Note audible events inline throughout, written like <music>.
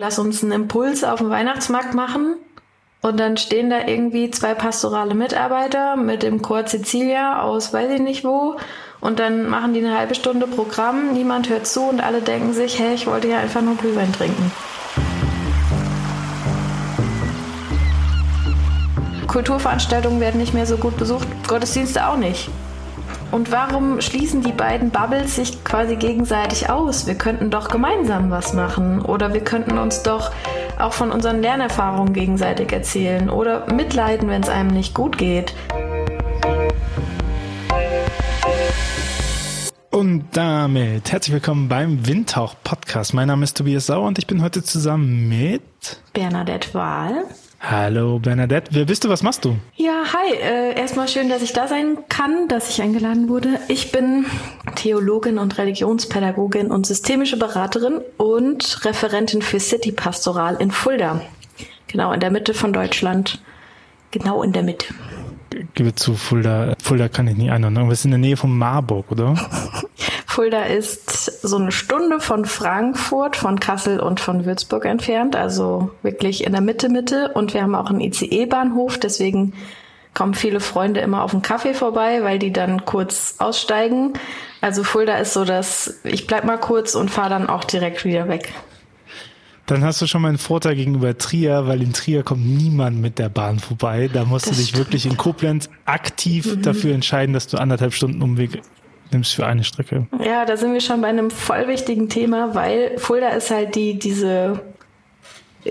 lass uns einen Impuls auf dem Weihnachtsmarkt machen. Und dann stehen da irgendwie zwei pastorale Mitarbeiter mit dem Chor Cecilia aus weiß ich nicht wo. Und dann machen die eine halbe Stunde Programm, niemand hört zu und alle denken sich, hey, ich wollte ja einfach nur Glühwein trinken. Kulturveranstaltungen werden nicht mehr so gut besucht, Gottesdienste auch nicht. Und warum schließen die beiden Bubbles sich quasi gegenseitig aus? Wir könnten doch gemeinsam was machen. Oder wir könnten uns doch auch von unseren Lernerfahrungen gegenseitig erzählen. Oder mitleiden, wenn es einem nicht gut geht. Und damit herzlich willkommen beim Windtauch Podcast. Mein Name ist Tobias Sauer und ich bin heute zusammen mit Bernadette Wahl. Hallo Bernadette, wer bist du, was machst du? Ja, hi, äh, erstmal schön, dass ich da sein kann, dass ich eingeladen wurde. Ich bin Theologin und Religionspädagogin und systemische Beraterin und Referentin für City Pastoral in Fulda. Genau in der Mitte von Deutschland. Genau in der Mitte. Gebe zu, Fulda, Fulda kann ich nicht einordnen. Wir sind in der Nähe von Marburg, oder? <laughs> Fulda ist so eine Stunde von Frankfurt, von Kassel und von Würzburg entfernt, also wirklich in der Mitte, Mitte. Und wir haben auch einen ICE-Bahnhof, deswegen kommen viele Freunde immer auf einen Kaffee vorbei, weil die dann kurz aussteigen. Also Fulda ist so, dass ich bleib mal kurz und fahre dann auch direkt wieder weg. Dann hast du schon mal einen Vorteil gegenüber Trier, weil in Trier kommt niemand mit der Bahn vorbei. Da musst das du dich stimmt. wirklich in Koblenz aktiv mhm. dafür entscheiden, dass du anderthalb Stunden Umweg nimmst für eine Strecke. Ja, da sind wir schon bei einem voll wichtigen Thema, weil Fulda ist halt die, diese,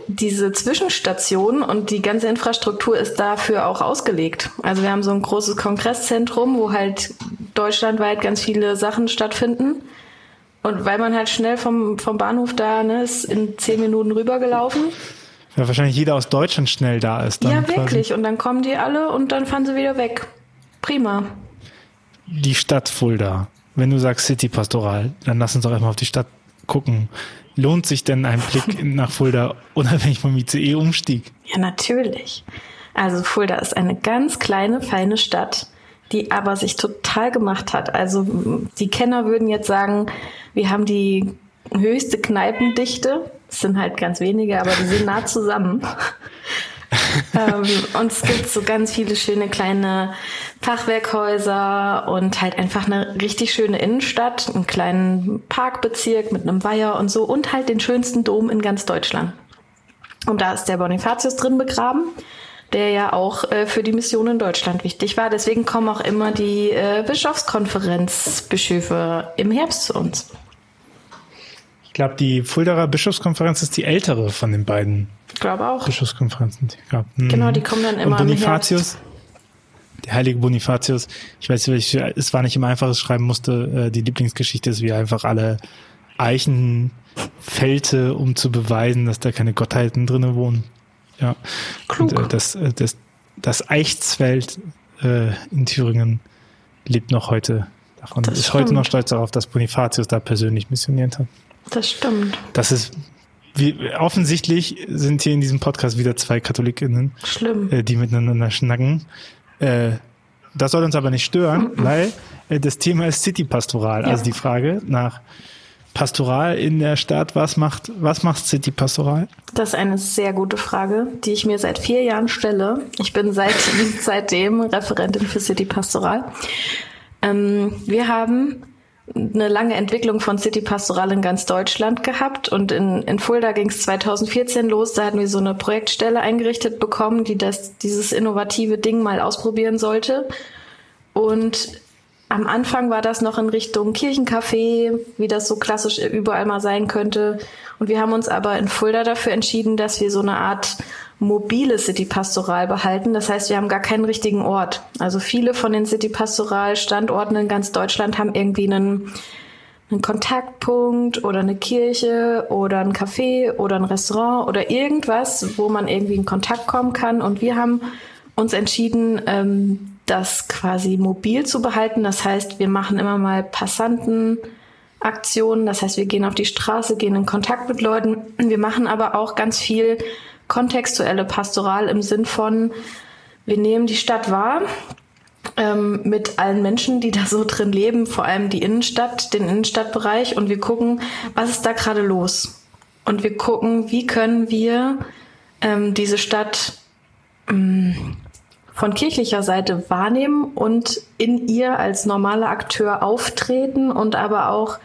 diese Zwischenstation und die ganze Infrastruktur ist dafür auch ausgelegt. Also wir haben so ein großes Kongresszentrum, wo halt deutschlandweit ganz viele Sachen stattfinden. Und weil man halt schnell vom, vom Bahnhof da ne, ist in zehn Minuten rübergelaufen. Ja, wahrscheinlich jeder aus Deutschland schnell da ist. Dann ja, wirklich. Quasi. Und dann kommen die alle und dann fahren sie wieder weg. Prima die Stadt Fulda, wenn du sagst City Pastoral, dann lass uns doch erstmal auf die Stadt gucken. Lohnt sich denn ein Blick <laughs> nach Fulda unabhängig vom ICE-Umstieg? Ja, natürlich. Also Fulda ist eine ganz kleine, feine Stadt, die aber sich total gemacht hat. Also die Kenner würden jetzt sagen, wir haben die höchste Kneipendichte. Es sind halt ganz wenige, aber die sind nah <laughs> zusammen. <laughs> ähm, und es gibt so ganz viele schöne kleine Fachwerkhäuser und halt einfach eine richtig schöne Innenstadt, einen kleinen Parkbezirk mit einem Weiher und so und halt den schönsten Dom in ganz Deutschland. Und da ist der Bonifatius drin begraben, der ja auch äh, für die Mission in Deutschland wichtig war. Deswegen kommen auch immer die äh, Bischofskonferenzbischöfe im Herbst zu uns. Ich glaube, die Fuldaer Bischofskonferenz ist die ältere von den beiden. Ich glaube auch. Bischofskonferenzen. Die gab. Mhm. Genau, die kommen dann immer Und Bonifatius, der heilige Bonifatius, ich weiß nicht, es war nicht immer einfaches Schreiben musste, äh, die Lieblingsgeschichte ist, wie er einfach alle Eichen fällte, um zu beweisen, dass da keine Gottheiten drinnen wohnen. Ja. Klug. Und, äh, das, äh, das, das Eichtsfeld äh, in Thüringen lebt noch heute davon. Das ist stimmt. heute noch stolz darauf, dass Bonifatius da persönlich missioniert hat. Das stimmt. Das ist wie, offensichtlich sind hier in diesem Podcast wieder zwei Katholikinnen, Schlimm. Äh, die miteinander schnacken. Äh, das soll uns aber nicht stören, <clears throat> weil äh, das Thema ist City-Pastoral. Ja. Also die Frage nach Pastoral in der Stadt, was macht, was macht City Pastoral? Das ist eine sehr gute Frage, die ich mir seit vier Jahren stelle. Ich bin seit, <laughs> seitdem Referentin für City Pastoral. Ähm, wir haben eine lange Entwicklung von City Pastoral in ganz Deutschland gehabt und in, in Fulda ging es 2014 los. Da hatten wir so eine Projektstelle eingerichtet bekommen, die das, dieses innovative Ding mal ausprobieren sollte. Und am Anfang war das noch in Richtung Kirchencafé, wie das so klassisch überall mal sein könnte. Und wir haben uns aber in Fulda dafür entschieden, dass wir so eine Art mobile City Pastoral behalten. Das heißt, wir haben gar keinen richtigen Ort. Also viele von den City Pastoral Standorten in ganz Deutschland haben irgendwie einen, einen Kontaktpunkt oder eine Kirche oder ein Café oder ein Restaurant oder irgendwas, wo man irgendwie in Kontakt kommen kann. Und wir haben uns entschieden, ähm, das quasi mobil zu behalten. Das heißt, wir machen immer mal Passantenaktionen. Das heißt, wir gehen auf die Straße, gehen in Kontakt mit Leuten. Wir machen aber auch ganz viel kontextuelle Pastoral im Sinn von, wir nehmen die Stadt wahr ähm, mit allen Menschen, die da so drin leben, vor allem die Innenstadt, den Innenstadtbereich und wir gucken, was ist da gerade los. und wir gucken, wie können wir ähm, diese Stadt ähm, von kirchlicher Seite wahrnehmen und in ihr als normaler Akteur auftreten und aber auch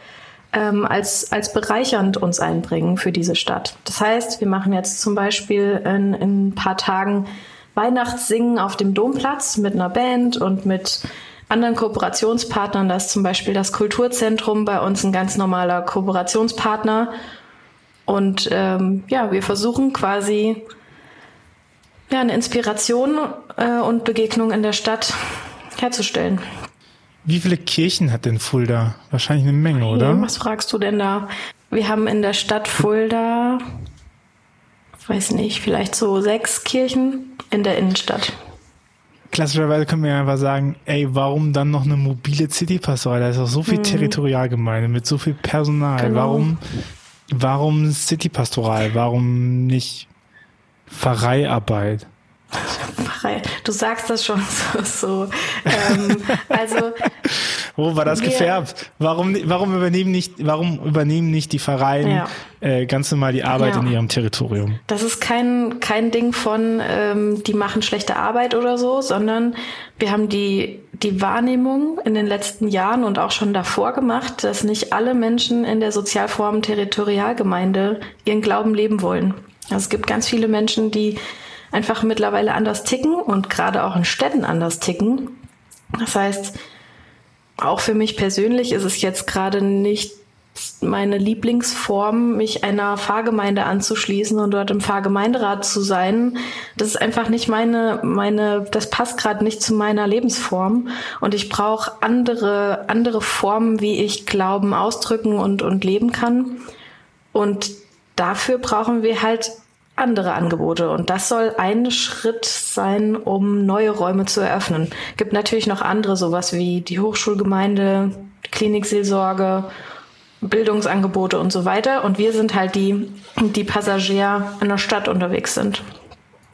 ähm, als, als bereichernd uns einbringen für diese Stadt. Das heißt, wir machen jetzt zum Beispiel in, in ein paar Tagen Weihnachtssingen auf dem Domplatz mit einer Band und mit anderen Kooperationspartnern. Da ist zum Beispiel das Kulturzentrum bei uns ein ganz normaler Kooperationspartner. Und ähm, ja, wir versuchen quasi ja, eine Inspiration äh, und Begegnung in der Stadt herzustellen. Wie viele Kirchen hat denn Fulda? Wahrscheinlich eine Menge, oder? Was fragst du denn da? Wir haben in der Stadt Fulda, weiß nicht, vielleicht so sechs Kirchen in der Innenstadt. Klassischerweise können wir ja einfach sagen, ey, warum dann noch eine mobile City-Pastorale? Da ist auch so viel hm. Territorialgemeinde mit so viel Personal. Genau. Warum, warum City-Pastoral? Warum nicht Pfarreiarbeit? Du sagst das schon <laughs> so. so. Ähm, also <laughs> wo war das wir, gefärbt? Warum, warum übernehmen nicht, warum übernehmen nicht die Pfarreien ja. äh, ganz normal die Arbeit ja. in ihrem Territorium? Das ist kein kein Ding von, ähm, die machen schlechte Arbeit oder so, sondern wir haben die die Wahrnehmung in den letzten Jahren und auch schon davor gemacht, dass nicht alle Menschen in der Sozialform Territorialgemeinde ihren Glauben leben wollen. Also es gibt ganz viele Menschen, die einfach mittlerweile anders ticken und gerade auch in Städten anders ticken. Das heißt, auch für mich persönlich ist es jetzt gerade nicht meine Lieblingsform, mich einer Pfarrgemeinde anzuschließen und dort im Pfarrgemeinderat zu sein. Das ist einfach nicht meine, meine, das passt gerade nicht zu meiner Lebensform. Und ich brauche andere, andere Formen, wie ich Glauben ausdrücken und, und leben kann. Und dafür brauchen wir halt andere Angebote. Und das soll ein Schritt sein, um neue Räume zu eröffnen. Gibt natürlich noch andere, sowas wie die Hochschulgemeinde, Klinikseelsorge, Bildungsangebote und so weiter. Und wir sind halt die, die Passagier in der Stadt unterwegs sind.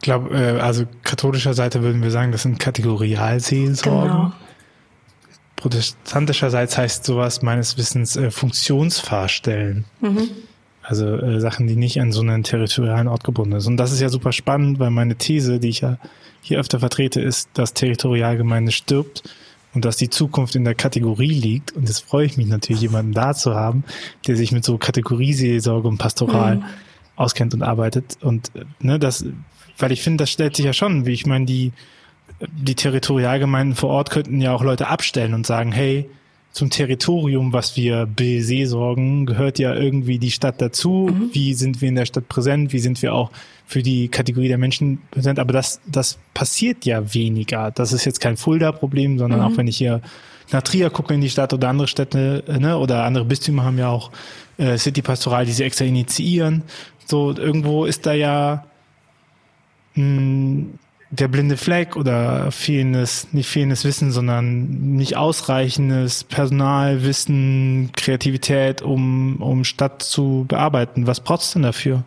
Ich glaube, äh, also katholischer Seite würden wir sagen, das sind Kategorialseelsorgen. Genau. Protestantischerseits heißt sowas meines Wissens äh, Funktionsfahrstellen. Mhm. Also äh, Sachen, die nicht an so einen territorialen Ort gebunden sind. Und das ist ja super spannend, weil meine These, die ich ja hier öfter vertrete, ist, dass Territorialgemeinde stirbt und dass die Zukunft in der Kategorie liegt. Und jetzt freue ich mich natürlich, jemanden da zu haben, der sich mit so Kategorieseelsorge und Pastoral mhm. auskennt und arbeitet. Und ne, das, weil ich finde, das stellt sich ja schon, wie ich meine, die, die Territorialgemeinden vor Ort könnten ja auch Leute abstellen und sagen, hey, zum Territorium, was wir beseelsorgen, gehört ja irgendwie die Stadt dazu. Mhm. Wie sind wir in der Stadt präsent? Wie sind wir auch für die Kategorie der Menschen präsent? Aber das, das passiert ja weniger. Das ist jetzt kein Fulda-Problem, sondern mhm. auch wenn ich hier nach Trier gucke in die Stadt oder andere Städte, ne, oder andere Bistümer haben ja auch äh, City Pastoral, die sie extra initiieren. So, irgendwo ist da ja mh, hm, der blinde Fleck oder fehlendes, nicht fehlendes Wissen, sondern nicht ausreichendes Personal, Wissen, Kreativität, um, um Stadt zu bearbeiten. Was braucht's denn dafür?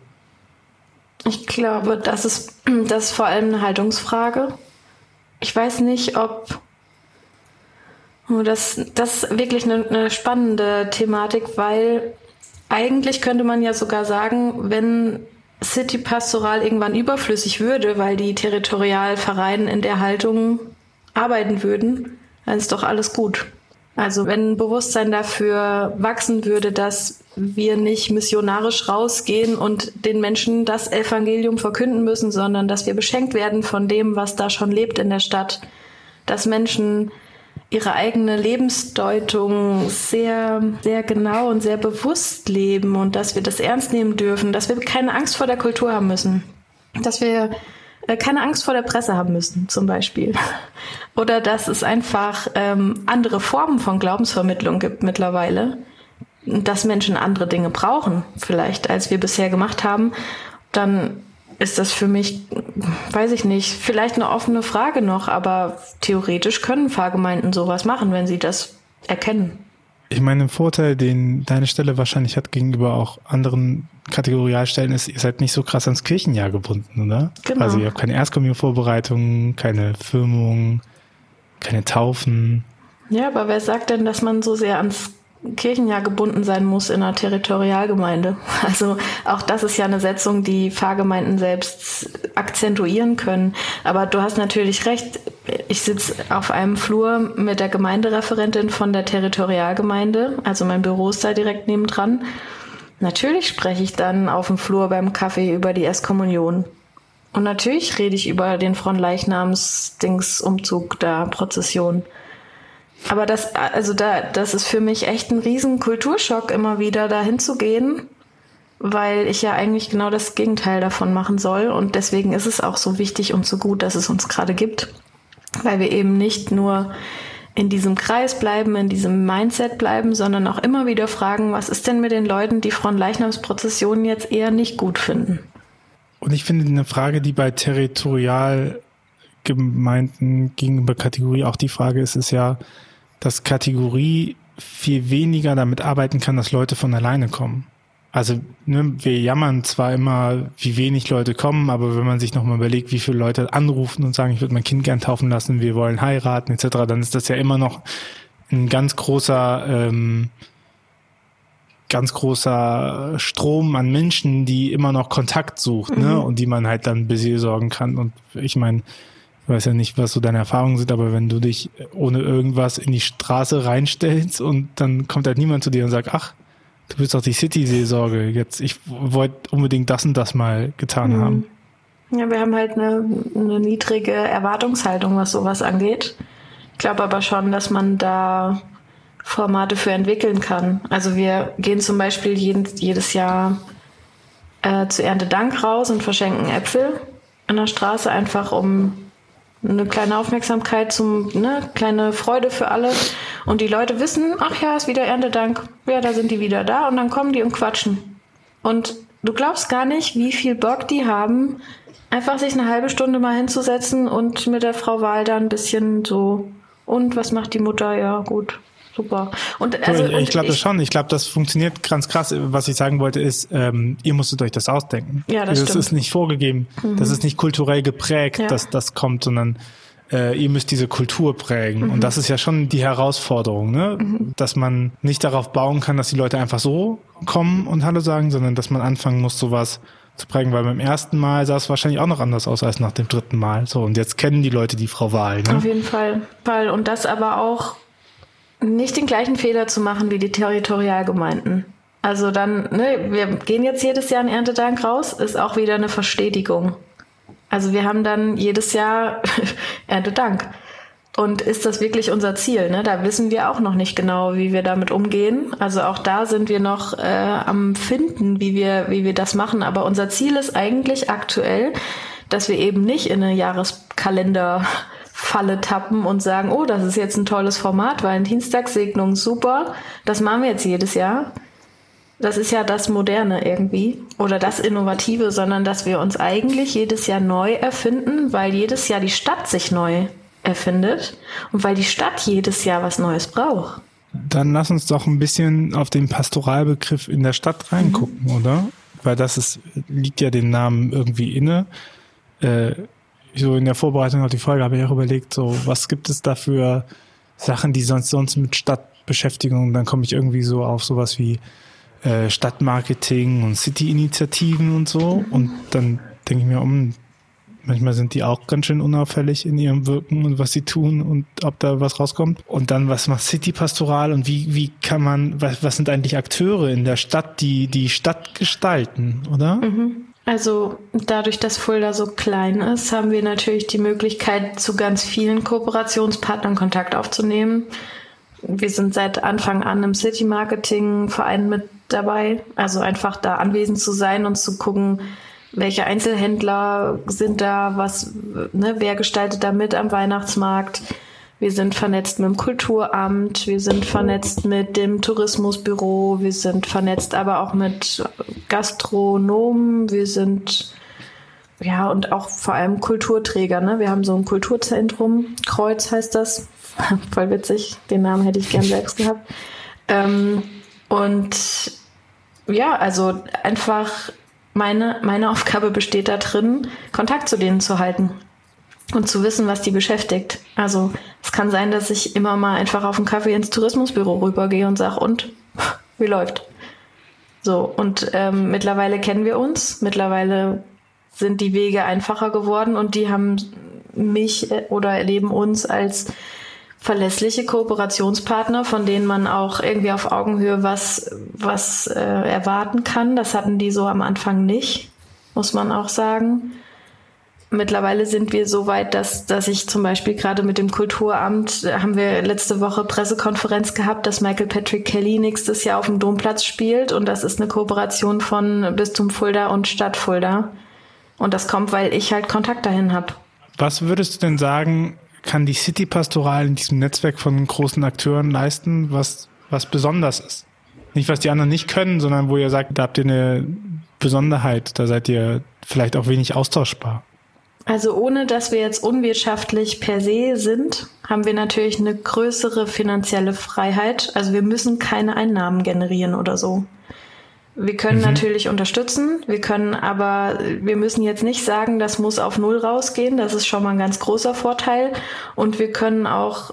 Ich glaube, das ist, <clears throat> das ist vor allem eine Haltungsfrage. Ich weiß nicht, ob oh, das, das ist wirklich eine, eine spannende Thematik, weil eigentlich könnte man ja sogar sagen, wenn City Pastoral irgendwann überflüssig würde, weil die Territorialvereine in der Haltung arbeiten würden, dann ist doch alles gut. Also wenn ein Bewusstsein dafür wachsen würde, dass wir nicht missionarisch rausgehen und den Menschen das Evangelium verkünden müssen, sondern dass wir beschenkt werden von dem, was da schon lebt in der Stadt, dass Menschen ihre eigene Lebensdeutung sehr, sehr genau und sehr bewusst leben und dass wir das ernst nehmen dürfen, dass wir keine Angst vor der Kultur haben müssen, dass wir äh, keine Angst vor der Presse haben müssen, zum Beispiel. <laughs> Oder dass es einfach ähm, andere Formen von Glaubensvermittlung gibt mittlerweile, dass Menschen andere Dinge brauchen, vielleicht, als wir bisher gemacht haben, dann ist das für mich, weiß ich nicht, vielleicht eine offene Frage noch, aber theoretisch können Fahrgemeinden sowas machen, wenn sie das erkennen. Ich meine, ein Vorteil, den deine Stelle wahrscheinlich hat gegenüber auch anderen Kategorialstellen, ist, ihr seid nicht so krass ans Kirchenjahr gebunden, oder? Genau. Also ihr habt keine Erstkommunionvorbereitung, keine Firmung, keine Taufen. Ja, aber wer sagt denn, dass man so sehr ans Kirchenjahr gebunden sein muss in einer Territorialgemeinde. <laughs> Also auch das ist ja eine Setzung, die Pfarrgemeinden selbst akzentuieren können. Aber du hast natürlich recht. Ich sitze auf einem Flur mit der Gemeindereferentin von der Territorialgemeinde. Also mein Büro ist da direkt nebendran. Natürlich spreche ich dann auf dem Flur beim Kaffee über die Erstkommunion. Und natürlich rede ich über den Fronleichnams-Dings-Umzug der Prozession. Aber das, also da, das ist für mich echt ein riesen Kulturschock, immer wieder dahin zu gehen, weil ich ja eigentlich genau das Gegenteil davon machen soll. Und deswegen ist es auch so wichtig und so gut, dass es uns gerade gibt, weil wir eben nicht nur in diesem Kreis bleiben, in diesem Mindset bleiben, sondern auch immer wieder fragen, was ist denn mit den Leuten, die Fronleichnamsprozessionen jetzt eher nicht gut finden? Und ich finde eine Frage, die bei Territorialgemeinden gegenüber Kategorie auch die Frage ist, ist ja, dass Kategorie viel weniger damit arbeiten kann, dass Leute von alleine kommen. Also ne, wir jammern zwar immer, wie wenig Leute kommen, aber wenn man sich nochmal überlegt, wie viele Leute anrufen und sagen, ich würde mein Kind gern taufen lassen, wir wollen heiraten etc., dann ist das ja immer noch ein ganz großer, ähm, ganz großer Strom an Menschen, die immer noch Kontakt sucht, ne, mhm. ne, und die man halt dann beseelsorgen kann. Und ich meine, ich weiß ja nicht, was so deine Erfahrungen sind, aber wenn du dich ohne irgendwas in die Straße reinstellst und dann kommt halt niemand zu dir und sagt, ach, du bist doch die City-Seelsorge, jetzt, ich wollte unbedingt das und das mal getan mhm. haben. Ja, wir haben halt eine, eine niedrige Erwartungshaltung, was sowas angeht. Ich glaube aber schon, dass man da Formate für entwickeln kann. Also wir gehen zum Beispiel jeden, jedes Jahr äh, zu Erntedank raus und verschenken Äpfel an der Straße, einfach um eine kleine Aufmerksamkeit zum, ne, kleine Freude für alle. Und die Leute wissen, ach ja, ist wieder Erntedank. Ja, da sind die wieder da und dann kommen die und quatschen. Und du glaubst gar nicht, wie viel Bock die haben, einfach sich eine halbe Stunde mal hinzusetzen und mit der Frau Wahl da ein bisschen so, und was macht die Mutter? Ja, gut super. Und also ich glaube das schon. Ich glaube, das funktioniert ganz krass. Was ich sagen wollte ist, ähm, ihr musstet euch das ausdenken. Ja, das, das stimmt. ist nicht vorgegeben. Mhm. Das ist nicht kulturell geprägt, ja. dass das kommt, sondern äh, ihr müsst diese Kultur prägen. Mhm. Und das ist ja schon die Herausforderung, ne? Mhm. dass man nicht darauf bauen kann, dass die Leute einfach so kommen und Hallo sagen, sondern dass man anfangen muss, sowas zu prägen, weil beim ersten Mal sah es wahrscheinlich auch noch anders aus als nach dem dritten Mal. So, und jetzt kennen die Leute die Frau Wahl. Ne? Auf jeden Fall. Und das aber auch nicht den gleichen Fehler zu machen wie die Territorialgemeinden. Also dann, ne, wir gehen jetzt jedes Jahr in Erntedank raus, ist auch wieder eine Verstetigung. Also wir haben dann jedes Jahr <laughs> Erntedank. Und ist das wirklich unser Ziel? Ne? Da wissen wir auch noch nicht genau, wie wir damit umgehen. Also auch da sind wir noch äh, am Finden, wie wir, wie wir das machen. Aber unser Ziel ist eigentlich aktuell, dass wir eben nicht in eine Jahreskalender Falle tappen und sagen, oh, das ist jetzt ein tolles Format, Valentinstagssegnung, super, das machen wir jetzt jedes Jahr. Das ist ja das Moderne irgendwie oder das Innovative, sondern dass wir uns eigentlich jedes Jahr neu erfinden, weil jedes Jahr die Stadt sich neu erfindet und weil die Stadt jedes Jahr was Neues braucht. Dann lass uns doch ein bisschen auf den Pastoralbegriff in der Stadt reingucken, mhm. oder? Weil das ist, liegt ja dem Namen irgendwie inne. Äh, so in der Vorbereitung auf die Folge habe ich auch überlegt, so was gibt es da für Sachen, die sonst sonst mit Stadtbeschäftigung, dann komme ich irgendwie so auf sowas wie äh, Stadtmarketing und City-Initiativen und so. Und dann denke ich mir, um, manchmal sind die auch ganz schön unauffällig in ihrem Wirken und was sie tun und ob da was rauskommt. Und dann, was macht City Pastoral und wie, wie kann man, was, was sind eigentlich Akteure in der Stadt, die die Stadt gestalten, oder? Mhm. Also dadurch, dass Fulda so klein ist, haben wir natürlich die Möglichkeit, zu ganz vielen Kooperationspartnern Kontakt aufzunehmen. Wir sind seit Anfang an im City Marketing Verein mit dabei, also einfach da anwesend zu sein und zu gucken, welche Einzelhändler sind da, was, ne, wer gestaltet da mit am Weihnachtsmarkt, wir sind vernetzt mit dem Kulturamt, wir sind vernetzt mit dem Tourismusbüro, wir sind vernetzt aber auch mit Gastronomen, wir sind ja und auch vor allem Kulturträger. Ne? Wir haben so ein Kulturzentrum, Kreuz heißt das. <laughs> Voll witzig, den Namen hätte ich gern selbst gehabt. Ähm, und ja, also einfach meine, meine Aufgabe besteht da drin, Kontakt zu denen zu halten und zu wissen, was die beschäftigt. Also es kann sein, dass ich immer mal einfach auf einen Kaffee ins Tourismusbüro rübergehe und sage, und <laughs> wie läuft? So, und ähm, mittlerweile kennen wir uns, mittlerweile sind die Wege einfacher geworden und die haben mich äh, oder erleben uns als verlässliche Kooperationspartner, von denen man auch irgendwie auf Augenhöhe was, was äh, erwarten kann. Das hatten die so am Anfang nicht, muss man auch sagen. Mittlerweile sind wir so weit, dass, dass ich zum Beispiel gerade mit dem Kulturamt, äh, haben wir letzte Woche Pressekonferenz gehabt, dass Michael Patrick Kelly nächstes Jahr auf dem Domplatz spielt und das ist eine Kooperation von Bistum Fulda und Stadt Fulda. Und das kommt, weil ich halt Kontakt dahin habe. Was würdest du denn sagen, kann die City Pastoral in diesem Netzwerk von großen Akteuren leisten, was, was besonders ist? Nicht, was die anderen nicht können, sondern wo ihr sagt, da habt ihr eine Besonderheit, da seid ihr vielleicht auch wenig austauschbar. Also ohne dass wir jetzt unwirtschaftlich per se sind, haben wir natürlich eine größere finanzielle Freiheit. Also wir müssen keine Einnahmen generieren oder so. Wir können mhm. natürlich unterstützen, wir können aber, wir müssen jetzt nicht sagen, das muss auf Null rausgehen, das ist schon mal ein ganz großer Vorteil. Und wir können auch,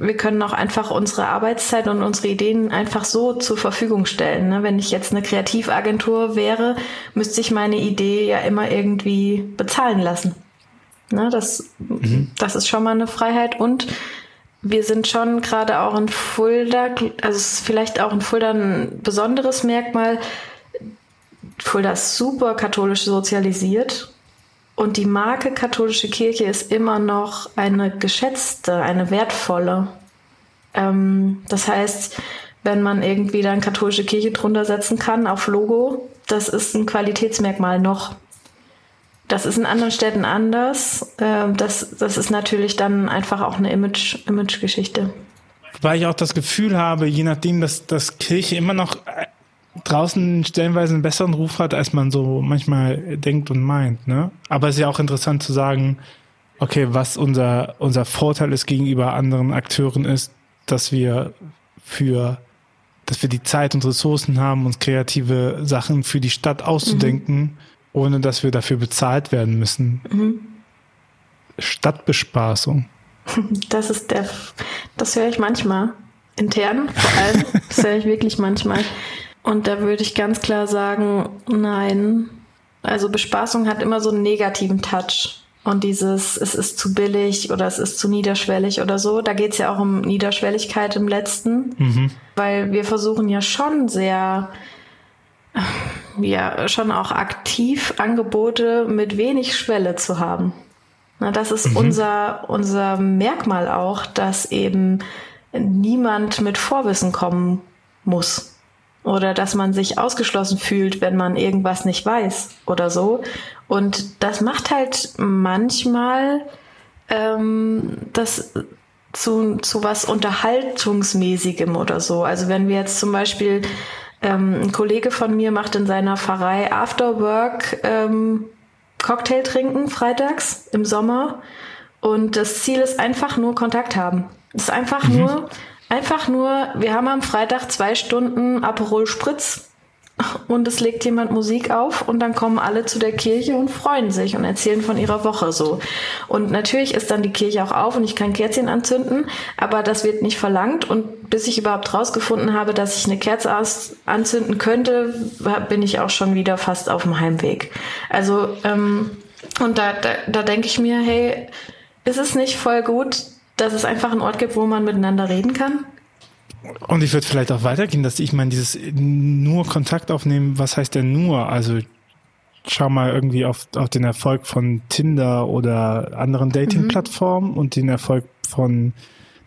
wir können auch einfach unsere Arbeitszeit und unsere Ideen einfach so zur Verfügung stellen. Ne? Wenn ich jetzt eine Kreativagentur wäre, müsste ich meine Idee ja immer irgendwie bezahlen lassen. Ne? Das, mhm. das ist schon mal eine Freiheit und wir sind schon gerade auch in Fulda, also ist vielleicht auch in Fulda ein besonderes Merkmal. Fulda ist super katholisch sozialisiert und die Marke katholische Kirche ist immer noch eine geschätzte, eine wertvolle. Ähm, das heißt, wenn man irgendwie dann katholische Kirche drunter setzen kann auf Logo, das ist ein Qualitätsmerkmal noch. Das ist in anderen Städten anders. Ähm, das, das ist natürlich dann einfach auch eine Image, Image-Geschichte. Weil ich auch das Gefühl habe, je nachdem, dass, dass Kirche immer noch äh, draußen stellenweise einen besseren Ruf hat, als man so manchmal denkt und meint. Ne? Aber es ist ja auch interessant zu sagen, okay, was unser, unser Vorteil ist gegenüber anderen Akteuren ist, dass wir für dass wir die Zeit und Ressourcen haben, uns kreative Sachen für die Stadt auszudenken. Mhm ohne dass wir dafür bezahlt werden müssen. Mhm. Stadtbespaßung. <laughs> Das ist der, das höre ich manchmal. Intern vor allem. Das höre ich wirklich manchmal. Und da würde ich ganz klar sagen, nein. Also Bespaßung hat immer so einen negativen Touch. Und dieses, es ist zu billig oder es ist zu niederschwellig oder so, da geht es ja auch um Niederschwelligkeit im letzten. Mhm. Weil wir versuchen ja schon sehr ja schon auch aktiv Angebote mit wenig Schwelle zu haben. Na, das ist mhm. unser, unser Merkmal auch, dass eben niemand mit Vorwissen kommen muss. Oder dass man sich ausgeschlossen fühlt, wenn man irgendwas nicht weiß oder so. Und das macht halt manchmal ähm, das zu, zu was Unterhaltungsmäßigem oder so. Also wenn wir jetzt zum Beispiel ähm, ein Kollege von mir macht in seiner Pfarrei Afterwork ähm, Cocktail trinken freitags im Sommer. Und das Ziel ist einfach nur Kontakt haben. Es ist einfach mhm. nur, einfach nur, wir haben am Freitag zwei Stunden Aperol Spritz und es legt jemand Musik auf und dann kommen alle zu der Kirche und freuen sich und erzählen von ihrer Woche so. Und natürlich ist dann die Kirche auch auf und ich kann Kerzchen anzünden, aber das wird nicht verlangt und bis ich überhaupt rausgefunden habe, dass ich eine Kerze anzünden könnte, bin ich auch schon wieder fast auf dem Heimweg. Also ähm, und da, da, da denke ich mir, hey, ist es nicht voll gut, dass es einfach einen Ort gibt, wo man miteinander reden kann? Und ich würde vielleicht auch weitergehen, dass ich meine, dieses nur Kontakt aufnehmen, was heißt denn nur? Also schau mal irgendwie auf, auf den Erfolg von Tinder oder anderen Dating-Plattformen mhm. und den Erfolg von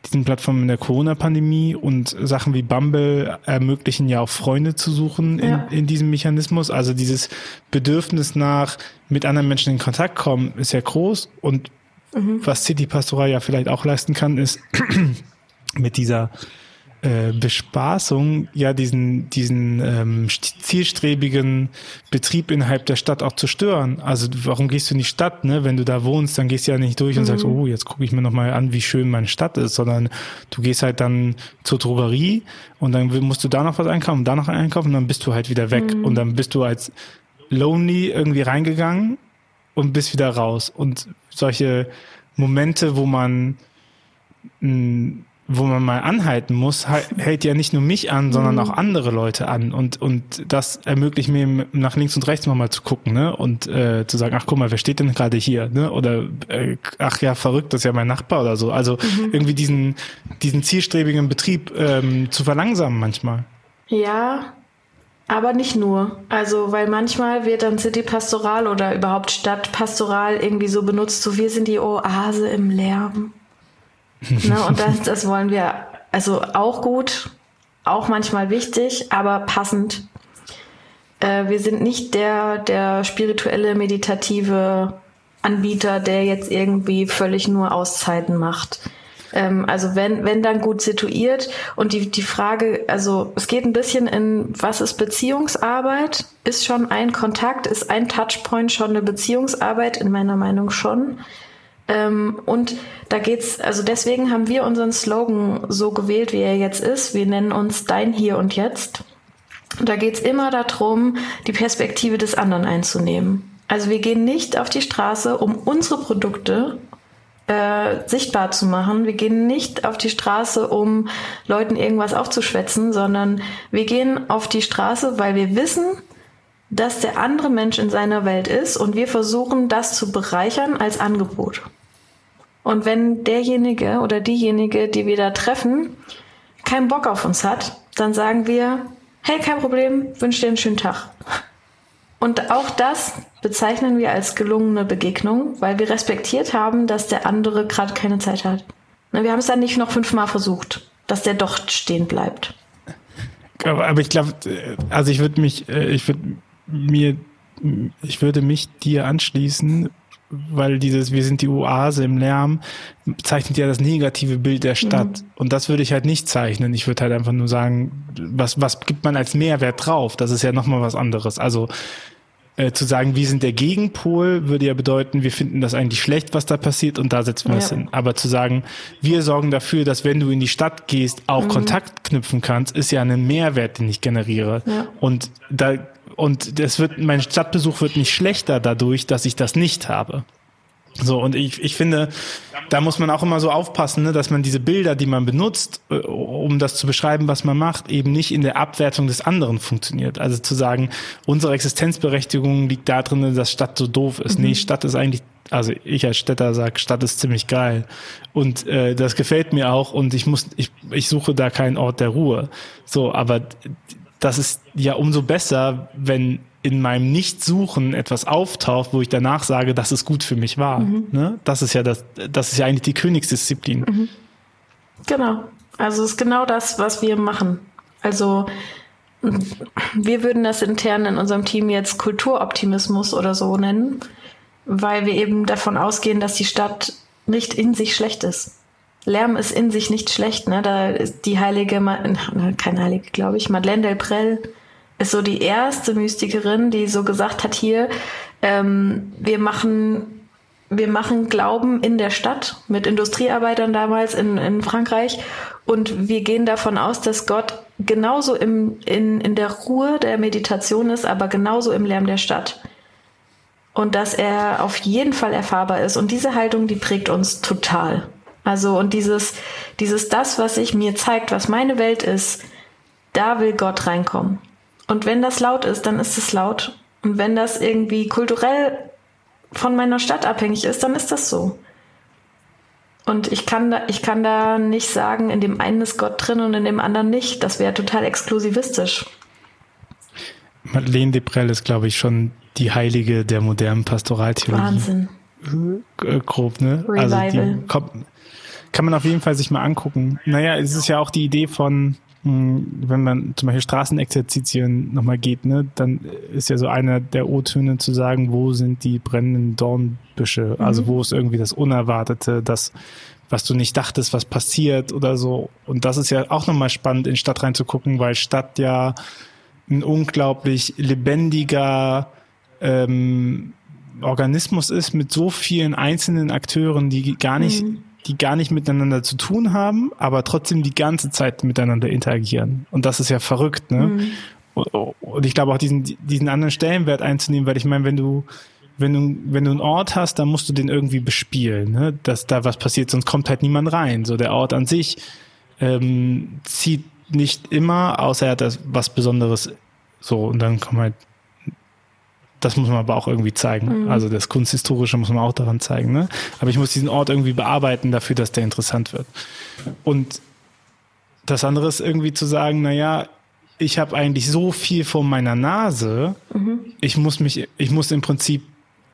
diesen Plattformen in der Corona-Pandemie und Sachen wie Bumble ermöglichen ja auch Freunde zu suchen in, ja. in diesem Mechanismus. Also dieses Bedürfnis nach mit anderen Menschen in Kontakt kommen ist ja groß und mhm. was City Pastoral ja vielleicht auch leisten kann, ist <clears throat> mit dieser äh, Bespaßung ja diesen, diesen ähm, zielstrebigen Betrieb innerhalb der Stadt auch zu stören. Also warum gehst du in die Stadt, ne? Wenn du da wohnst, dann gehst du ja nicht durch und mhm. sagst, oh, jetzt gucke ich mir nochmal an, wie schön meine Stadt ist, sondern du gehst halt dann zur Drogerie und dann musst du da noch was einkaufen, da noch einkaufen und dann bist du halt wieder weg. Mhm. Und dann bist du als Lonely irgendwie reingegangen und bist wieder raus. Und solche Momente, wo man mh, wo man mal anhalten muss, <laughs> hält ja nicht nur mich an, sondern mhm. auch andere Leute an. Und, und das ermöglicht mir nach links und rechts nochmal zu gucken, ne? Und äh, zu sagen, ach guck mal, wer steht denn gerade hier? Ne? Oder äh, ach ja, verrückt, das ist ja mein Nachbar oder so. Also mhm. irgendwie diesen, diesen zielstrebigen Betrieb ähm, zu verlangsamen manchmal. Ja, aber nicht nur. Also, weil manchmal wird dann City Pastoral oder überhaupt Stadt Pastoral irgendwie so benutzt, so wir sind die Oase im Lärm. <laughs> ne, und das, das wollen wir also auch gut, auch manchmal wichtig, aber passend. Äh, wir sind nicht der, der spirituelle, meditative Anbieter, der jetzt irgendwie völlig nur Auszeiten macht. Ähm, also wenn, wenn dann gut situiert und die, die Frage, also es geht ein bisschen in, was ist Beziehungsarbeit? Ist schon ein Kontakt, ist ein Touchpoint schon eine Beziehungsarbeit? In meiner Meinung schon. Ähm, und da geht's, also deswegen haben wir unseren Slogan so gewählt, wie er jetzt ist. Wir nennen uns Dein Hier und Jetzt. Und da geht's immer darum, die Perspektive des anderen einzunehmen. Also wir gehen nicht auf die Straße, um unsere Produkte äh, sichtbar zu machen. Wir gehen nicht auf die Straße, um Leuten irgendwas aufzuschwätzen, sondern wir gehen auf die Straße, weil wir wissen, dass der andere Mensch in seiner Welt ist und wir versuchen, das zu bereichern als Angebot. Und wenn derjenige oder diejenige, die wir da treffen, keinen Bock auf uns hat, dann sagen wir, hey, kein Problem, wünsche dir einen schönen Tag. Und auch das bezeichnen wir als gelungene Begegnung, weil wir respektiert haben, dass der andere gerade keine Zeit hat. Wir haben es dann nicht noch fünfmal versucht, dass der doch stehen bleibt. Aber, ich glaube, also ich würde mich, äh, ich würde mir, ich würde mich dir anschließen, weil dieses Wir sind die Oase im Lärm zeichnet ja das negative Bild der Stadt. Mhm. Und das würde ich halt nicht zeichnen. Ich würde halt einfach nur sagen, was, was gibt man als Mehrwert drauf? Das ist ja nochmal was anderes. Also äh, zu sagen, wir sind der Gegenpol, würde ja bedeuten, wir finden das eigentlich schlecht, was da passiert und da setzen wir es hin. Aber zu sagen, wir sorgen dafür, dass wenn du in die Stadt gehst, auch mhm. Kontakt knüpfen kannst, ist ja ein Mehrwert, den ich generiere. Ja. Und da und das wird, mein Stadtbesuch wird nicht schlechter dadurch, dass ich das nicht habe. So, und ich, ich finde, da muss man auch immer so aufpassen, ne, dass man diese Bilder, die man benutzt, äh, um das zu beschreiben, was man macht, eben nicht in der Abwertung des anderen funktioniert. Also zu sagen, unsere Existenzberechtigung liegt da drin, dass Stadt so doof ist. Mhm. Nee, Stadt ist eigentlich, also ich als Städter sag, Stadt ist ziemlich geil. Und äh, das gefällt mir auch und ich muss, ich, ich suche da keinen Ort der Ruhe. So, aber das ist ja umso besser, wenn in meinem Nichtsuchen etwas auftaucht, wo ich danach sage, dass es gut für mich war. Mhm. Ne? Das ist ja das, das ist ja eigentlich die Königsdisziplin. Mhm. Genau. Also es ist genau das, was wir machen. Also wir würden das intern in unserem Team jetzt Kulturoptimismus oder so nennen, weil wir eben davon ausgehen, dass die Stadt nicht in sich schlecht ist. Lärm ist in sich nicht schlecht, ne? Da ist die heilige, keine heilige, glaube ich, Madeleine Delprel ist so die erste Mystikerin, die so gesagt hat, hier, ähm, wir machen wir machen Glauben in der Stadt mit Industriearbeitern damals in, in Frankreich und wir gehen davon aus, dass Gott genauso im, in, in der Ruhe der Meditation ist, aber genauso im Lärm der Stadt. Und dass er auf jeden Fall erfahrbar ist. Und diese Haltung, die prägt uns total. Also, und dieses, dieses, das, was sich mir zeigt, was meine Welt ist, da will Gott reinkommen. Und wenn das laut ist, dann ist es laut. Und wenn das irgendwie kulturell von meiner Stadt abhängig ist, dann ist das so. Und ich kann da, ich kann da nicht sagen, in dem einen ist Gott drin und in dem anderen nicht. Das wäre total exklusivistisch. Madeleine Deprel ist, glaube ich, schon die Heilige der modernen Pastoraltheologie. Wahnsinn. Äh, grob, ne? Revival. Also die kommt, kann man auf jeden Fall sich mal angucken. Naja, es ist ja auch die Idee von, hm, wenn man zum Beispiel Straßenexerzitien nochmal geht, ne, dann ist ja so einer der O-Töne zu sagen, wo sind die brennenden Dornbüsche? Mhm. Also wo ist irgendwie das Unerwartete, das, was du nicht dachtest, was passiert oder so. Und das ist ja auch nochmal spannend, in Stadt reinzugucken, weil Stadt ja ein unglaublich lebendiger ähm, Organismus ist mit so vielen einzelnen Akteuren, die gar nicht mhm die gar nicht miteinander zu tun haben, aber trotzdem die ganze Zeit miteinander interagieren. Und das ist ja verrückt, ne? Mhm. Und ich glaube auch diesen, diesen anderen Stellenwert einzunehmen, weil ich meine, wenn du, wenn du, wenn du einen Ort hast, dann musst du den irgendwie bespielen, ne? dass da was passiert, sonst kommt halt niemand rein. So der Ort an sich ähm, zieht nicht immer, außer er hat das was Besonderes. So und dann kommt halt das muss man aber auch irgendwie zeigen. Mhm. Also das Kunsthistorische muss man auch daran zeigen. Ne? Aber ich muss diesen Ort irgendwie bearbeiten dafür, dass der interessant wird. Und das andere ist irgendwie zu sagen, na ja, ich habe eigentlich so viel vor meiner Nase. Mhm. Ich muss mich, ich muss im Prinzip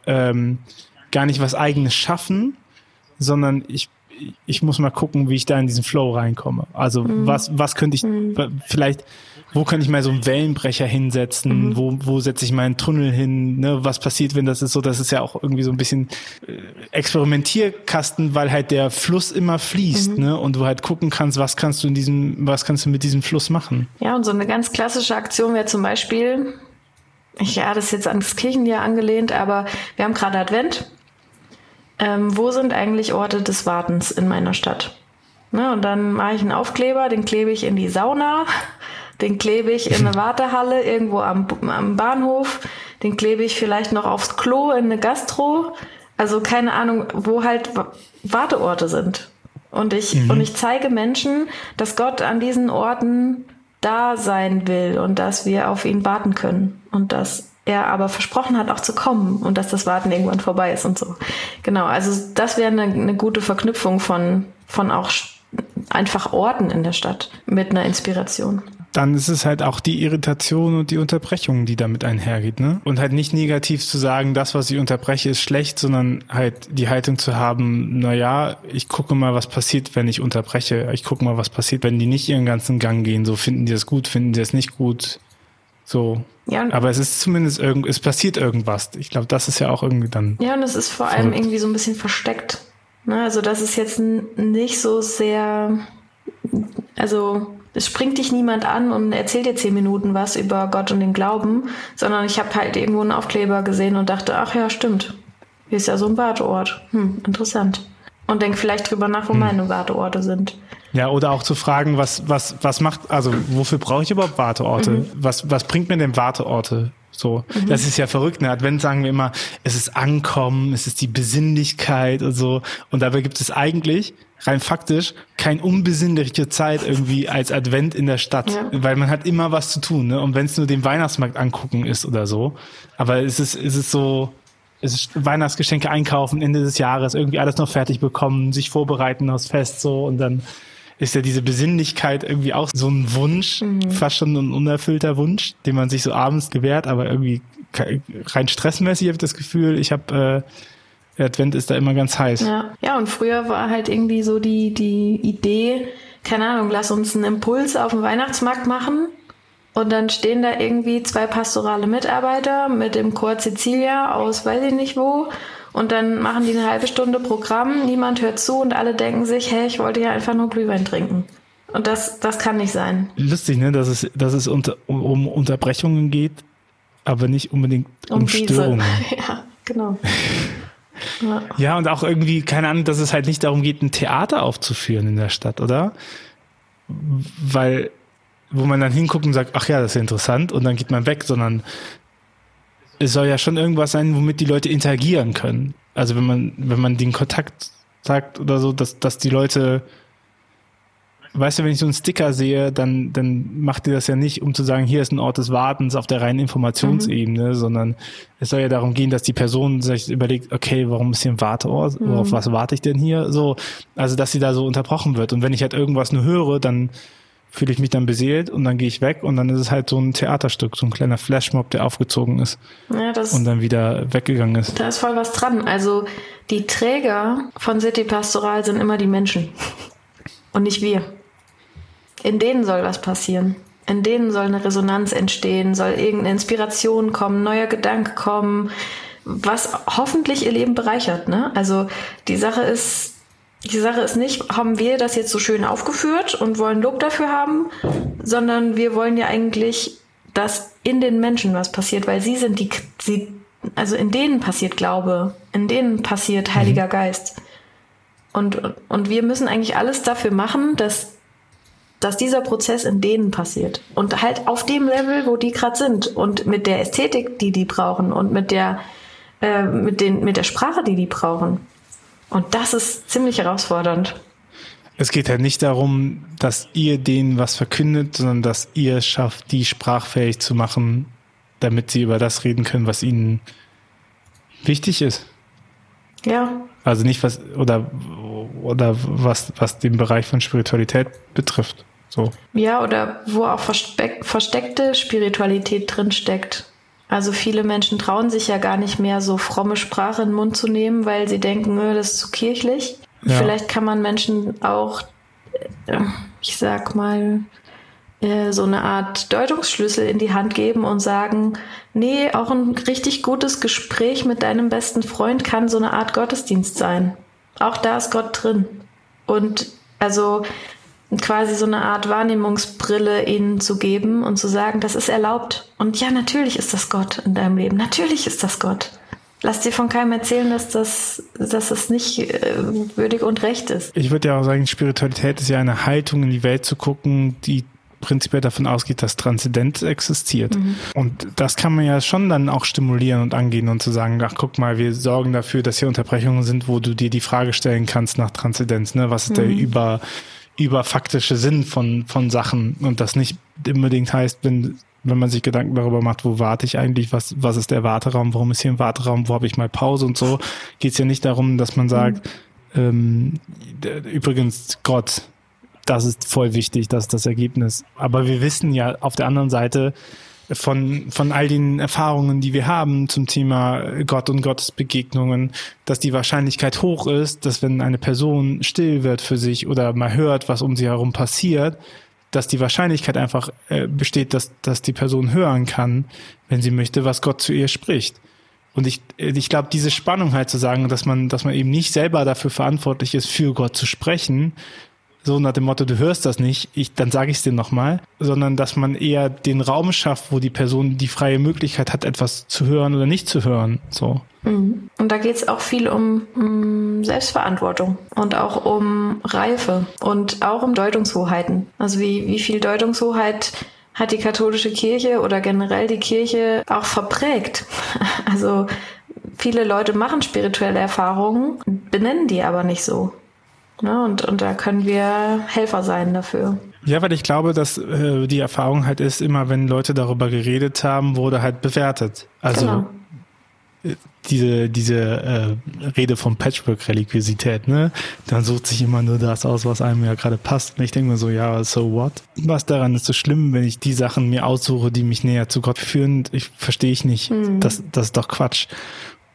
ähm, gar nicht was Eigenes schaffen, sondern ich ich muss mal gucken, wie ich da in diesen Flow reinkomme. Also mhm. was was könnte ich mhm. vielleicht wo kann ich mal so einen Wellenbrecher hinsetzen? Mhm. Wo, wo setze ich meinen Tunnel hin? Ne? Was passiert, wenn das ist so? Das ist ja auch irgendwie so ein bisschen äh, Experimentierkasten, weil halt der Fluss immer fließt, mhm. ne? Und du halt gucken kannst, was kannst du in diesem, was kannst du mit diesem Fluss machen? Ja, und so eine ganz klassische Aktion wäre zum Beispiel, ich, ja, das ist jetzt ans Kirchenjahr angelehnt, aber wir haben gerade Advent. Ähm, wo sind eigentlich Orte des Wartens in meiner Stadt? Ne, und dann mache ich einen Aufkleber, den klebe ich in die Sauna <laughs> den klebe ich in eine <laughs> Wartehalle irgendwo am, am Bahnhof. Den klebe ich vielleicht noch aufs Klo in eine Gastro. Also keine Ahnung, wo halt Warteorte sind. Und ich, mhm. und ich zeige Menschen, dass Gott an diesen Orten da sein will und dass wir auf ihn warten können und dass er aber versprochen hat, auch zu kommen und dass das Warten irgendwann vorbei ist und so. Genau, also das wäre eine, eine gute Verknüpfung von, von auch einfach Orten in der Stadt mit einer Inspiration dann ist es halt auch die Irritation und die Unterbrechung, die damit einhergeht, ne? Und halt nicht negativ zu sagen, das, was ich unterbreche, ist schlecht, sondern halt die Haltung zu haben, na ja, ich gucke mal, was passiert, wenn ich unterbreche. Ich gucke mal, was passiert, wenn die nicht ihren ganzen Gang gehen. So finden die das gut, finden die das nicht gut. So. Ja, aber es ist zumindest irgend, es passiert irgendwas. Ich glaube, das ist ja auch irgendwie dann. Ja, und es ist vor allem irgendwie so ein bisschen versteckt. Ne? Also das ist jetzt nicht so sehr, also es springt dich niemand an und erzählt dir zehn Minuten was über Gott und den Glauben, sondern ich habe halt irgendwo einen Aufkleber gesehen und dachte, ach ja, stimmt. Hier ist ja so ein Warteort. Hm, interessant. Und denk vielleicht drüber nach, wo hm. meine Warteorte sind. Ja, oder auch zu fragen, was, was, was macht, also wofür brauche ich überhaupt Warteorte? Mhm. Was, was bringt mir denn Warteorte? So, mhm. das ist ja verrückt. Ne? Advent sagen wir immer, es ist Ankommen, es ist die Besinnlichkeit und so. Und dabei gibt es eigentlich rein faktisch kein unbesinnliche Zeit irgendwie als Advent in der Stadt, ja. weil man hat immer was zu tun. Ne? Und wenn es nur den Weihnachtsmarkt angucken ist oder so, aber es ist, es ist so, Weihnachtsgeschenke einkaufen Ende des Jahres, irgendwie alles noch fertig bekommen, sich vorbereiten aufs Fest so und dann ist ja diese Besinnlichkeit irgendwie auch so ein Wunsch, mhm. fast schon ein unerfüllter Wunsch, den man sich so abends gewährt, aber irgendwie rein stressmäßig habe ich das Gefühl, ich habe äh, Advent ist da immer ganz heiß. Ja. ja, und früher war halt irgendwie so die, die Idee, keine Ahnung, lass uns einen Impuls auf dem Weihnachtsmarkt machen. Und dann stehen da irgendwie zwei pastorale Mitarbeiter mit dem Chor Cecilia aus weiß ich nicht wo und dann machen die eine halbe Stunde Programm, niemand hört zu und alle denken sich, hey, ich wollte ja einfach nur Glühwein trinken. Und das, das kann nicht sein. Lustig, ne, dass es, dass es unter, um Unterbrechungen geht, aber nicht unbedingt um, um Störungen. <laughs> Ja, genau. ja. <laughs> ja, und auch irgendwie, keine Ahnung, dass es halt nicht darum geht, ein Theater aufzuführen in der Stadt, oder? Weil, wo man dann hinguckt und sagt, ach ja, das ist interessant, und dann geht man weg, sondern es soll ja schon irgendwas sein, womit die Leute interagieren können. Also wenn man, wenn man den Kontakt sagt oder so, dass, dass die Leute, weißt du, wenn ich so einen Sticker sehe, dann, dann macht ihr das ja nicht, um zu sagen, hier ist ein Ort des Wartens auf der reinen Informationsebene, mhm. sondern es soll ja darum gehen, dass die Person sich überlegt, okay, warum ist hier ein Warteort? Mhm. Auf was warte ich denn hier? So, also dass sie da so unterbrochen wird. Und wenn ich halt irgendwas nur höre, dann fühle ich mich dann beseelt und dann gehe ich weg und dann ist es halt so ein Theaterstück, so ein kleiner Flashmob, der aufgezogen ist ja, das, und dann wieder weggegangen ist. Da ist voll was dran. Also die Träger von City Pastoral sind immer die Menschen <laughs> und nicht wir. In denen soll was passieren. In denen soll eine Resonanz entstehen, soll irgendeine Inspiration kommen, neuer Gedanke kommen, was hoffentlich ihr Leben bereichert. Ne? Also die Sache ist, die Sache ist nicht, haben wir das jetzt so schön aufgeführt und wollen Lob dafür haben, sondern wir wollen ja eigentlich, dass in den Menschen was passiert, weil sie sind die, sie, also in denen passiert Glaube, in denen passiert Heiliger mhm. Geist. Und, und wir müssen eigentlich alles dafür machen, dass, dass dieser Prozess in denen passiert. Und halt auf dem Level, wo die gerade sind und mit der Ästhetik, die die brauchen und mit der, äh, mit, den, mit der Sprache, die die brauchen. Und das ist ziemlich herausfordernd. Es geht halt nicht darum, dass ihr denen was verkündet, sondern dass ihr es schafft, die sprachfähig zu machen, damit sie über das reden können, was ihnen wichtig ist. Ja. Also nicht was oder oder was was den Bereich von Spiritualität betrifft. So. Ja, oder wo auch versteck, versteckte Spiritualität drinsteckt. Also viele Menschen trauen sich ja gar nicht mehr, so fromme Sprache in den Mund zu nehmen, weil sie denken, das ist zu kirchlich. Ja. Vielleicht kann man Menschen auch, äh, ich sag mal, äh, so eine Art Deutungsschlüssel in die Hand geben und sagen, nee, auch ein richtig gutes Gespräch mit deinem besten Freund kann so eine Art Gottesdienst sein. Auch da ist Gott drin. Und also quasi so eine Art Wahrnehmungsbrille ihnen zu geben und zu sagen, das ist erlaubt. Und ja, natürlich ist das Gott in deinem Leben. Natürlich ist das Gott. Lass dir von keinem erzählen, dass das, dass das nicht äh, würdig und recht ist. Ich würde ja auch sagen, Spiritualität ist ja eine Haltung, in die Welt zu gucken, die prinzipiell davon ausgeht, dass Transzendenz existiert. Mhm. Und das kann man ja schon dann auch stimulieren und angehen und zu sagen, ach guck mal, wir sorgen dafür, dass hier Unterbrechungen sind, wo du dir die Frage stellen kannst nach Transzendenz, ne? Was ist mhm. der über überfaktische Sinn von von Sachen und das nicht unbedingt heißt, wenn wenn man sich Gedanken darüber macht, wo warte ich eigentlich, was, was ist der Warteraum, warum ist hier ein Warteraum, wo habe ich mal Pause und so, geht es ja nicht darum, dass man sagt, mhm. ähm, übrigens Gott, das ist voll wichtig, das ist das Ergebnis. Aber wir wissen ja auf der anderen Seite von, von all den Erfahrungen, die wir haben zum Thema Gott und Gottesbegegnungen, dass die Wahrscheinlichkeit hoch ist, dass wenn eine Person still wird für sich oder mal hört, was um sie herum passiert, dass die Wahrscheinlichkeit einfach äh, besteht, dass, dass die Person hören kann, wenn sie möchte, was Gott zu ihr spricht. Und ich, ich glaube, diese Spannung halt zu sagen, dass man, dass man eben nicht selber dafür verantwortlich ist, für Gott zu sprechen, so nach dem Motto, du hörst das nicht, ich, dann sage ich es dir nochmal, sondern dass man eher den Raum schafft, wo die Person die freie Möglichkeit hat, etwas zu hören oder nicht zu hören. So. Mhm. Und da geht es auch viel um, um Selbstverantwortung und auch um Reife und auch um Deutungshoheiten. Also wie, wie viel Deutungshoheit hat die katholische Kirche oder generell die Kirche auch verprägt. <laughs> Also viele Leute machen spirituelle Erfahrungen, benennen die aber nicht so. Ne? Und, und da können wir Helfer sein dafür. Ja, weil ich glaube, dass äh, die Erfahrung halt ist, immer wenn Leute darüber geredet haben, wurde halt bewertet. Also genau. Äh, diese, diese äh, Rede von Patchwork-Religiosität, ne? Dann sucht sich immer nur das aus, was einem ja gerade passt. Und ich denke mir so, ja, so what? Was daran ist so schlimm, wenn ich die Sachen mir aussuche, die mich näher zu Gott führen? Ich verstehe ich nicht. Mhm. Das, das ist doch Quatsch.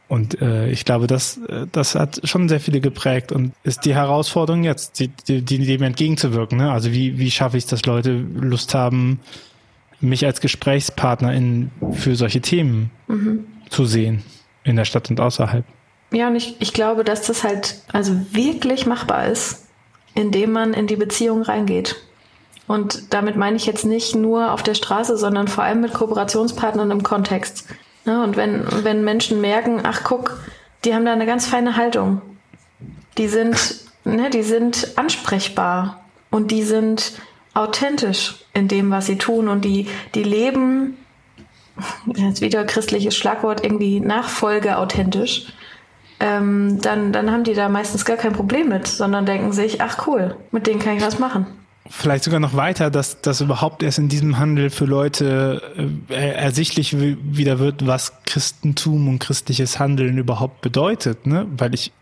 Und äh, ich glaube, das, äh, das hat schon sehr viele geprägt und ist die Herausforderung jetzt, die, die, dem entgegenzuwirken. Ne? Also wie, wie schaffe ich es, dass Leute Lust haben, mich als Gesprächspartnerin für solche Themen mhm. zu sehen, in der Stadt und außerhalb. Ja, und ich, ich glaube, dass das halt also wirklich machbar ist, indem man in die Beziehung reingeht. Und damit meine ich jetzt nicht nur auf der Straße, sondern vor allem mit Kooperationspartnern im Kontext. Ja, und wenn, wenn Menschen merken, ach guck, die haben da eine ganz feine Haltung. Die sind, ne, die sind ansprechbar und die sind authentisch in dem, was sie tun und die, die leben, <laughs> jetzt wieder christliches Schlagwort, irgendwie Nachfolge authentisch. Ähm, dann, dann haben die da meistens gar kein Problem mit, sondern denken sich, ach cool, mit denen kann ich was machen vielleicht sogar noch weiter, dass das überhaupt erst in diesem Handel für Leute äh, ersichtlich wieder wird, was Christentum und christliches Handeln überhaupt bedeutet, ne? Weil ich,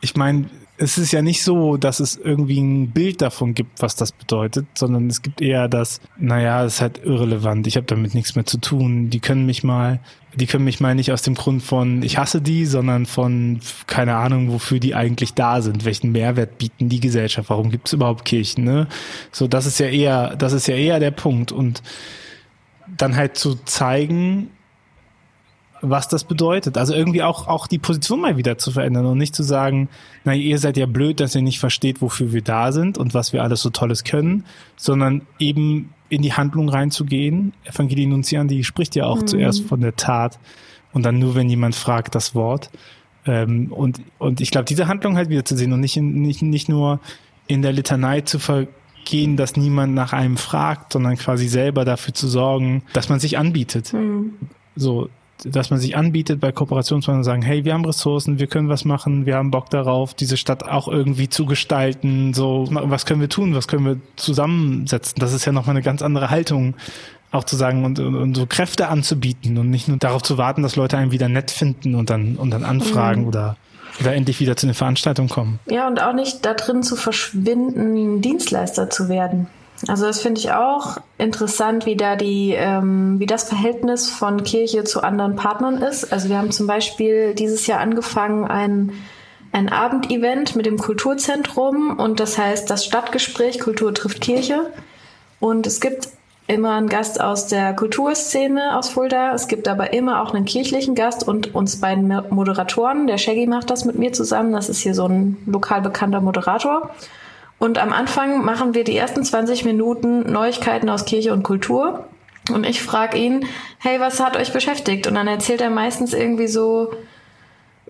ich meine, es ist ja nicht so, dass es irgendwie ein Bild davon gibt, was das bedeutet, sondern es gibt eher das, naja, es ist halt irrelevant, ich habe damit nichts mehr zu tun. Die können mich mal, die können mich mal nicht aus dem Grund von, ich hasse die, sondern von, keine Ahnung, wofür die eigentlich da sind, welchen Mehrwert bieten die Gesellschaft, warum gibt es überhaupt Kirchen, ne? So, das ist ja eher, das ist ja eher der Punkt. Und dann halt zu zeigen, was das bedeutet. Also irgendwie auch, auch die Position mal wieder zu verändern und nicht zu sagen, na, ihr seid ja blöd, dass ihr nicht versteht, wofür wir da sind und was wir alles so Tolles können, sondern eben in die Handlung reinzugehen. Evangelie Nunzian, spricht ja auch mhm. zuerst von der Tat und dann nur, wenn jemand fragt, das Wort. Ähm, und, und ich glaube, diese Handlung halt wieder zu sehen und nicht, in, nicht, nicht nur in der Litanei zu vergehen, dass niemand nach einem fragt, sondern quasi selber dafür zu sorgen, dass man sich anbietet. Mhm. So, dass man sich anbietet bei Kooperationspartnern und sagen, hey, wir haben Ressourcen, wir können was machen, wir haben Bock darauf, diese Stadt auch irgendwie zu gestalten, so, was können wir tun, was können wir zusammensetzen? Das ist ja nochmal eine ganz andere Haltung, auch zu sagen und, und, und so Kräfte anzubieten und nicht nur darauf zu warten, dass Leute einen wieder nett finden und dann, und dann anfragen mhm. oder oder endlich wieder zu einer Veranstaltung kommen. Ja, und auch nicht da drin zu verschwinden, Dienstleister zu werden. Also das finde ich auch interessant, wie da die, ähm, wie das Verhältnis von Kirche zu anderen Partnern ist. Also wir haben zum Beispiel dieses Jahr angefangen, ein, ein Abendevent mit dem Kulturzentrum und das heißt das Stadtgespräch Kultur trifft Kirche. Und es gibt immer einen Gast aus der Kulturszene aus Fulda. Es gibt aber immer auch einen kirchlichen Gast und uns beiden Moderatoren. Der Shaggy macht das mit mir zusammen. Das ist hier so ein lokal bekannter Moderator. Und am Anfang machen wir die ersten 20 Minuten Neuigkeiten aus Kirche und Kultur. Und ich frage ihn, hey, was hat euch beschäftigt? Und dann erzählt er meistens irgendwie so,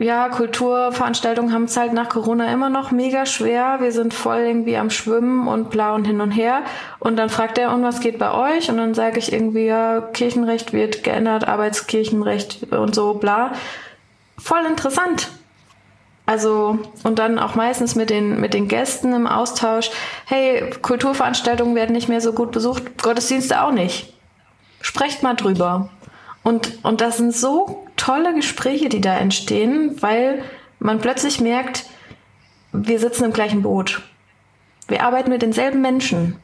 ja, Kulturveranstaltungen haben es halt nach Corona immer noch mega schwer. Wir sind voll irgendwie am Schwimmen und bla und hin und her. Und dann fragt er, und was geht bei euch? Und dann sage ich irgendwie, ja, Kirchenrecht wird geändert, Arbeitskirchenrecht und so, bla. Voll interessant. Also, und dann auch meistens mit den, mit den Gästen im Austausch. Hey, Kulturveranstaltungen werden nicht mehr so gut besucht, Gottesdienste auch nicht. Sprecht mal drüber. Und, und das sind so tolle Gespräche, die da entstehen, weil man plötzlich merkt, wir sitzen im gleichen Boot. Wir arbeiten mit denselben Menschen.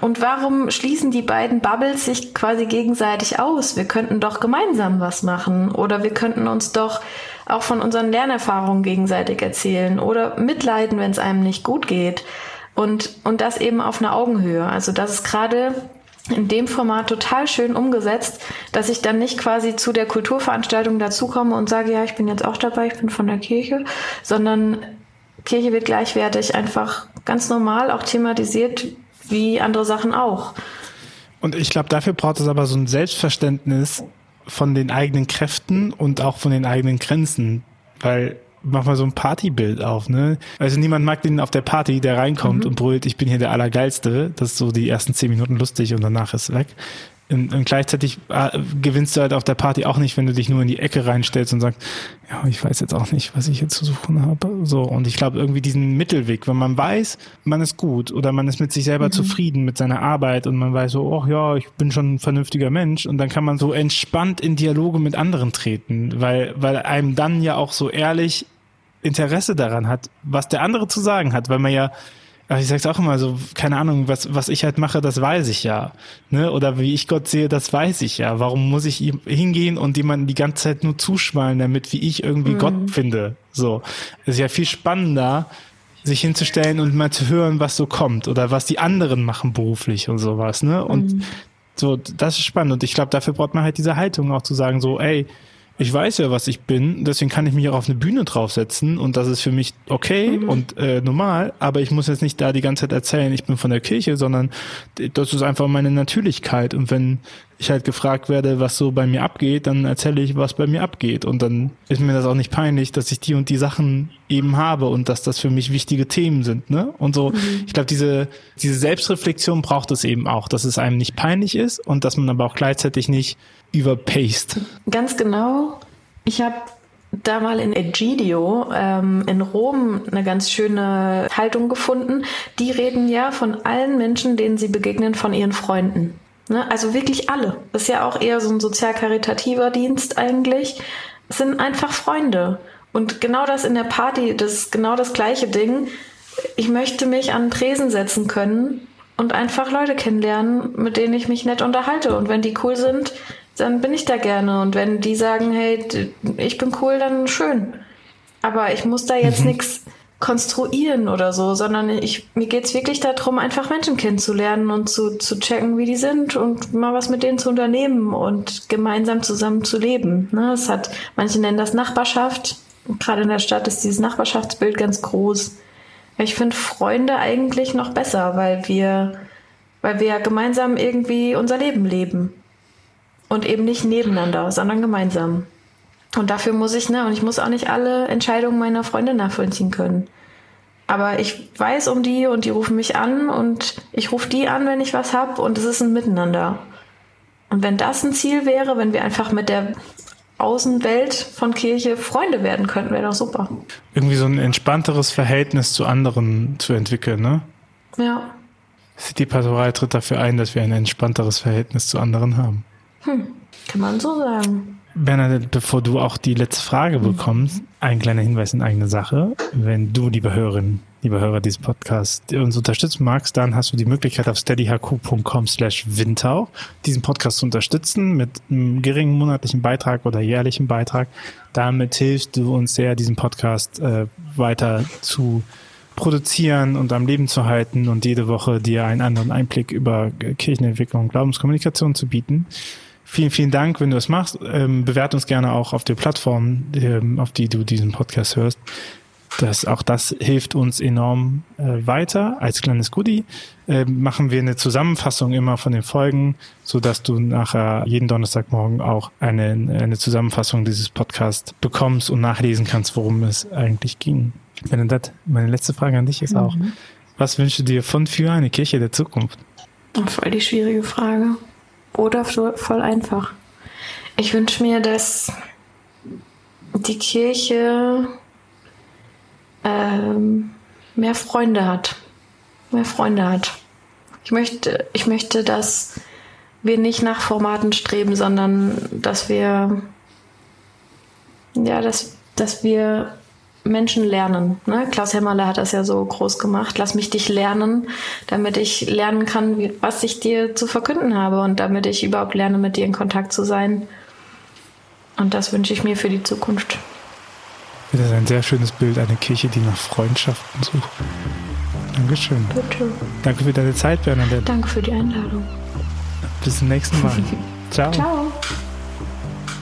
Und warum schließen die beiden Bubbles sich quasi gegenseitig aus? Wir könnten doch gemeinsam was machen oder wir könnten uns doch auch von unseren Lernerfahrungen gegenseitig erzählen oder mitleiden, wenn es einem nicht gut geht. Und, und das eben auf einer Augenhöhe. Also das ist gerade in dem Format total schön umgesetzt, dass ich dann nicht quasi zu der Kulturveranstaltung dazukomme und sage, ja, ich bin jetzt auch dabei, ich bin von der Kirche, sondern Kirche wird gleichwertig einfach ganz normal auch thematisiert, wie andere Sachen auch. Und ich glaube, dafür braucht es aber so ein Selbstverständnis, von den eigenen Kräften und auch von den eigenen Grenzen. Weil mach mal so ein Partybild auf, ne? Also niemand mag den auf der Party, der reinkommt mhm. und brüllt, ich bin hier der Allergeilste. Das ist so die ersten zehn Minuten lustig und danach ist weg. Und, und gleichzeitig äh, gewinnst du halt auf der Party auch nicht, wenn du dich nur in die Ecke reinstellst und sagst, ja, ich weiß jetzt auch nicht, was ich jetzt zu suchen habe. So, und ich glaube, irgendwie diesen Mittelweg, wenn man weiß, man ist gut oder man ist mit sich selber mhm. zufrieden mit seiner Arbeit und man weiß so, oh ja, ich bin schon ein vernünftiger Mensch und dann kann man so entspannt in Dialoge mit anderen treten, weil, weil einem dann ja auch so ehrlich Interesse daran hat, was der andere zu sagen hat, weil man ja ich sag's auch immer so, keine Ahnung, was, was ich halt mache, das weiß ich ja. Ne? Oder wie ich Gott sehe, das weiß ich ja. Warum muss ich ihm hingehen und jemanden die ganze Zeit nur zuschmalen, damit wie ich irgendwie mhm. Gott finde? So. Es ist ja viel spannender, sich hinzustellen und mal zu hören, was so kommt oder was die anderen machen beruflich und sowas, ne? Und mhm. so, das ist spannend. Und ich glaube, dafür braucht man halt diese Haltung auch zu sagen, so, ey, ich weiß ja, was ich bin, deswegen kann ich mich auch auf eine Bühne draufsetzen und das ist für mich okay mhm. und äh, normal, aber ich muss jetzt nicht da die ganze Zeit erzählen, ich bin von der Kirche, sondern das ist einfach meine Natürlichkeit und wenn ich halt gefragt werde, was so bei mir abgeht, dann erzähle ich, was bei mir abgeht und dann ist mir das auch nicht peinlich, dass ich die und die Sachen eben habe und dass das für mich wichtige Themen sind, ne? Und so, mhm. ich glaube, diese diese Selbstreflexion braucht es eben auch, dass es einem nicht peinlich ist und dass man aber auch gleichzeitig nicht überpaced. Ganz genau. Ich habe da mal in Egidio ähm, in Rom eine ganz schöne Haltung gefunden. Die reden ja von allen Menschen, denen sie begegnen, von ihren Freunden. Ne? Also wirklich alle. Das ist ja auch eher so ein sozial-karitativer Dienst eigentlich. Es sind einfach Freunde. Und genau das in der Party, das ist genau das gleiche Ding. Ich möchte mich an Tresen setzen können und einfach Leute kennenlernen, mit denen ich mich nett unterhalte. Und wenn die cool sind, dann bin ich da gerne. Und wenn die sagen, hey, ich bin cool, dann schön. Aber ich muss da jetzt mhm. nichts konstruieren oder so, sondern ich, mir geht's wirklich darum, einfach Menschen kennenzulernen und zu, zu checken, wie die sind und mal was mit denen zu unternehmen und gemeinsam zusammen zu leben. Ne? Es hat, manche nennen das Nachbarschaft. Gerade in der Stadt ist dieses Nachbarschaftsbild ganz groß. Ich finde Freunde eigentlich noch besser, weil wir, weil wir ja gemeinsam irgendwie unser Leben leben. Und eben nicht nebeneinander, sondern gemeinsam. Und dafür muss ich, ne, und ich muss auch nicht alle Entscheidungen meiner Freunde nachvollziehen können. Aber ich weiß um die und die rufen mich an und ich rufe die an, wenn ich was hab und es ist ein Miteinander. Und wenn das ein Ziel wäre, wenn wir einfach mit der Außenwelt von Kirche Freunde werden könnten, wäre doch super. Irgendwie so ein entspannteres Verhältnis zu anderen zu entwickeln, ne? Ja. City Pastoral tritt dafür ein, dass wir ein entspannteres Verhältnis zu anderen haben. Hm, kann man so sagen. Bernadette, bevor du auch die letzte Frage bekommst, ein kleiner Hinweis in eigene Sache. Wenn du, liebe Hörerin, liebe Hörer dieses Podcasts, uns unterstützen magst, dann hast du die Möglichkeit auf steadyhq.com slash windhauch diesen Podcast zu unterstützen mit einem geringen monatlichen Beitrag oder jährlichen Beitrag. Damit hilfst du uns sehr, diesen Podcast äh, weiter zu produzieren und am Leben zu halten und jede Woche dir einen anderen Einblick über Kirchenentwicklung und Glaubenskommunikation zu bieten. Vielen, vielen Dank, wenn du es machst. Ähm, bewert uns gerne auch auf der Plattform, ähm, auf die du diesen Podcast hörst. Das, auch das hilft uns enorm äh, weiter. Als kleines Goodie äh, machen wir eine Zusammenfassung immer von den Folgen, so dass du nachher jeden Donnerstagmorgen auch eine, eine Zusammenfassung dieses Podcasts bekommst und nachlesen kannst, worum es eigentlich ging. Benedette, meine letzte Frage an dich ist auch, mhm. was wünschst du dir von für eine Kirche der Zukunft? Voll die schwierige Frage. Oder voll einfach. Ich wünsche mir, dass die Kirche ähm, mehr Freunde hat. Mehr Freunde hat. Ich möchte, ich möchte, dass wir nicht nach Formaten streben, sondern dass wir, ja, dass, dass wir Menschen lernen. Ne? Klaus Hämmerle hat das ja so groß gemacht. Lass mich dich lernen, damit ich lernen kann, wie, was ich dir zu verkünden habe und damit ich überhaupt lerne, mit dir in Kontakt zu sein. Und das wünsche ich mir für die Zukunft. Das ist ein sehr schönes Bild, eine Kirche, die nach Freundschaften sucht. Dankeschön. Bitte. Danke für deine Zeit, Bernadette. Danke für die Einladung. Bis zum nächsten Mal. <laughs> Ciao. Ciao.